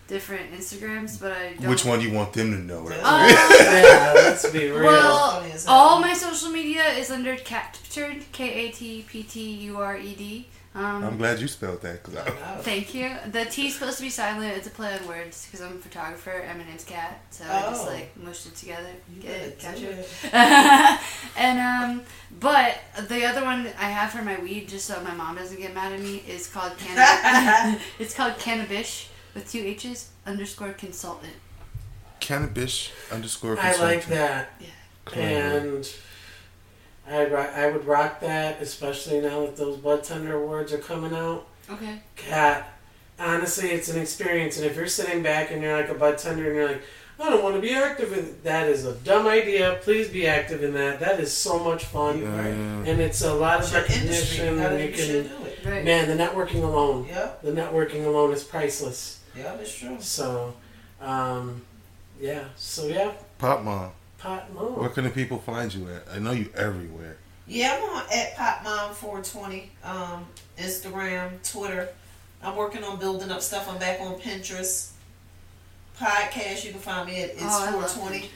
different Instagrams, but I don't. which one do you want them to know? Uh, yeah, let's be real. well, Funny as hell. all my social media is under Captured, K A T P T U R E D. I'm Um, glad you spelled that because I. Oh. thank you. The T is supposed to be silent. It's a play on words because I'm a photographer and my name's Kat, so I just Oh. like mushed it together. You Get it? better do Captured. it. and um, but the other one I have for my weed, just so my mom doesn't get mad at me, is called cannabis. it's called cannabis with two H's underscore consultant. Cannabis underscore. I like consultant. that. Clever. And I ro- I would rock that, especially now that those Bud Tender Awards are coming out. Okay. Cat, honestly, it's an experience. And if you're sitting back and you're like a Bud Tender and you're like, I don't want to be active in that is a dumb idea. Please be active in that. That is so much fun. Yeah, yeah. And it's a lot It's of your industry. recognition and you you should can do it. Right. man, the networking alone. Yep. The networking alone is priceless. Yep, it's true. So um yeah. So yeah, Pop mom, pot where can the people find you at? I know you everywhere. Yeah, I'm on at PopMom420, um, Instagram, Twitter. I'm working on building up stuff. I'm back on Pinterest. Podcast, you can find me at it's oh, 420.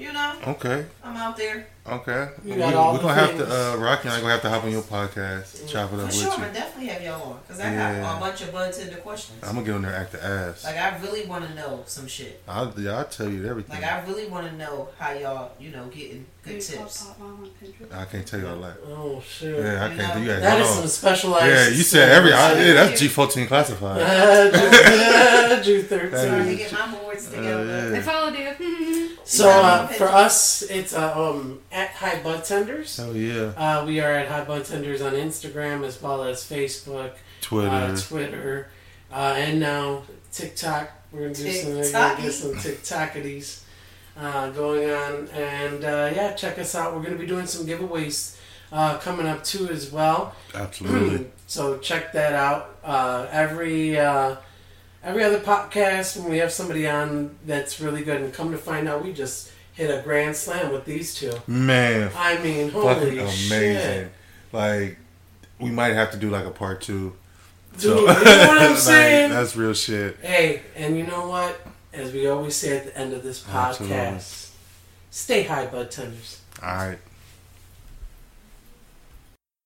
Pinterest. You know, Okay, I'm out there. okay. You we, got all we're gonna have things. to. Uh, Rocky and I gonna have to hop on your podcast, chop it up For with sure, you. I definitely have y'all on because I Yeah. got a bunch of bud tender questions. I'm gonna get on there and act the ass. Like I really want to know some shit. I'll, yeah, I'll tell you everything. Like I really want to know how y'all, you know, getting Are you good tips. Pop Mom on Pinterest? I can't tell you all that. Oh shit. Yeah, I You can't know, do you. That is some specialized. Yeah, you said every. I, yeah, that's G14 classified. Uh, Ju- Ju Trying to thirteen. get my boards Uh, together. I yeah. followed you. So uh, for us, it's uh, um, at High Bud Tenders. Oh yeah, Uh, we are at High Bud Tenders on Instagram as well as Facebook, Twitter. uh, Twitter, uh, and now TikTok. We're gonna do some, gonna get some TikTokities uh, going on, and uh, yeah, check us out. We're gonna be doing some giveaways uh, coming up too as well. Absolutely. so check that out. Uh, every uh, every other podcast when we have somebody on that's really good, and come to find out, we just hit a grand slam with these two. Man, I mean, holy amazing. shit. Like, we might have to do like a part two. Dude, you know what I'm like, saying? That's real shit. Hey, and you know what? As we always say at the end of this podcast, Absolutely. stay high, bud tenders. All right.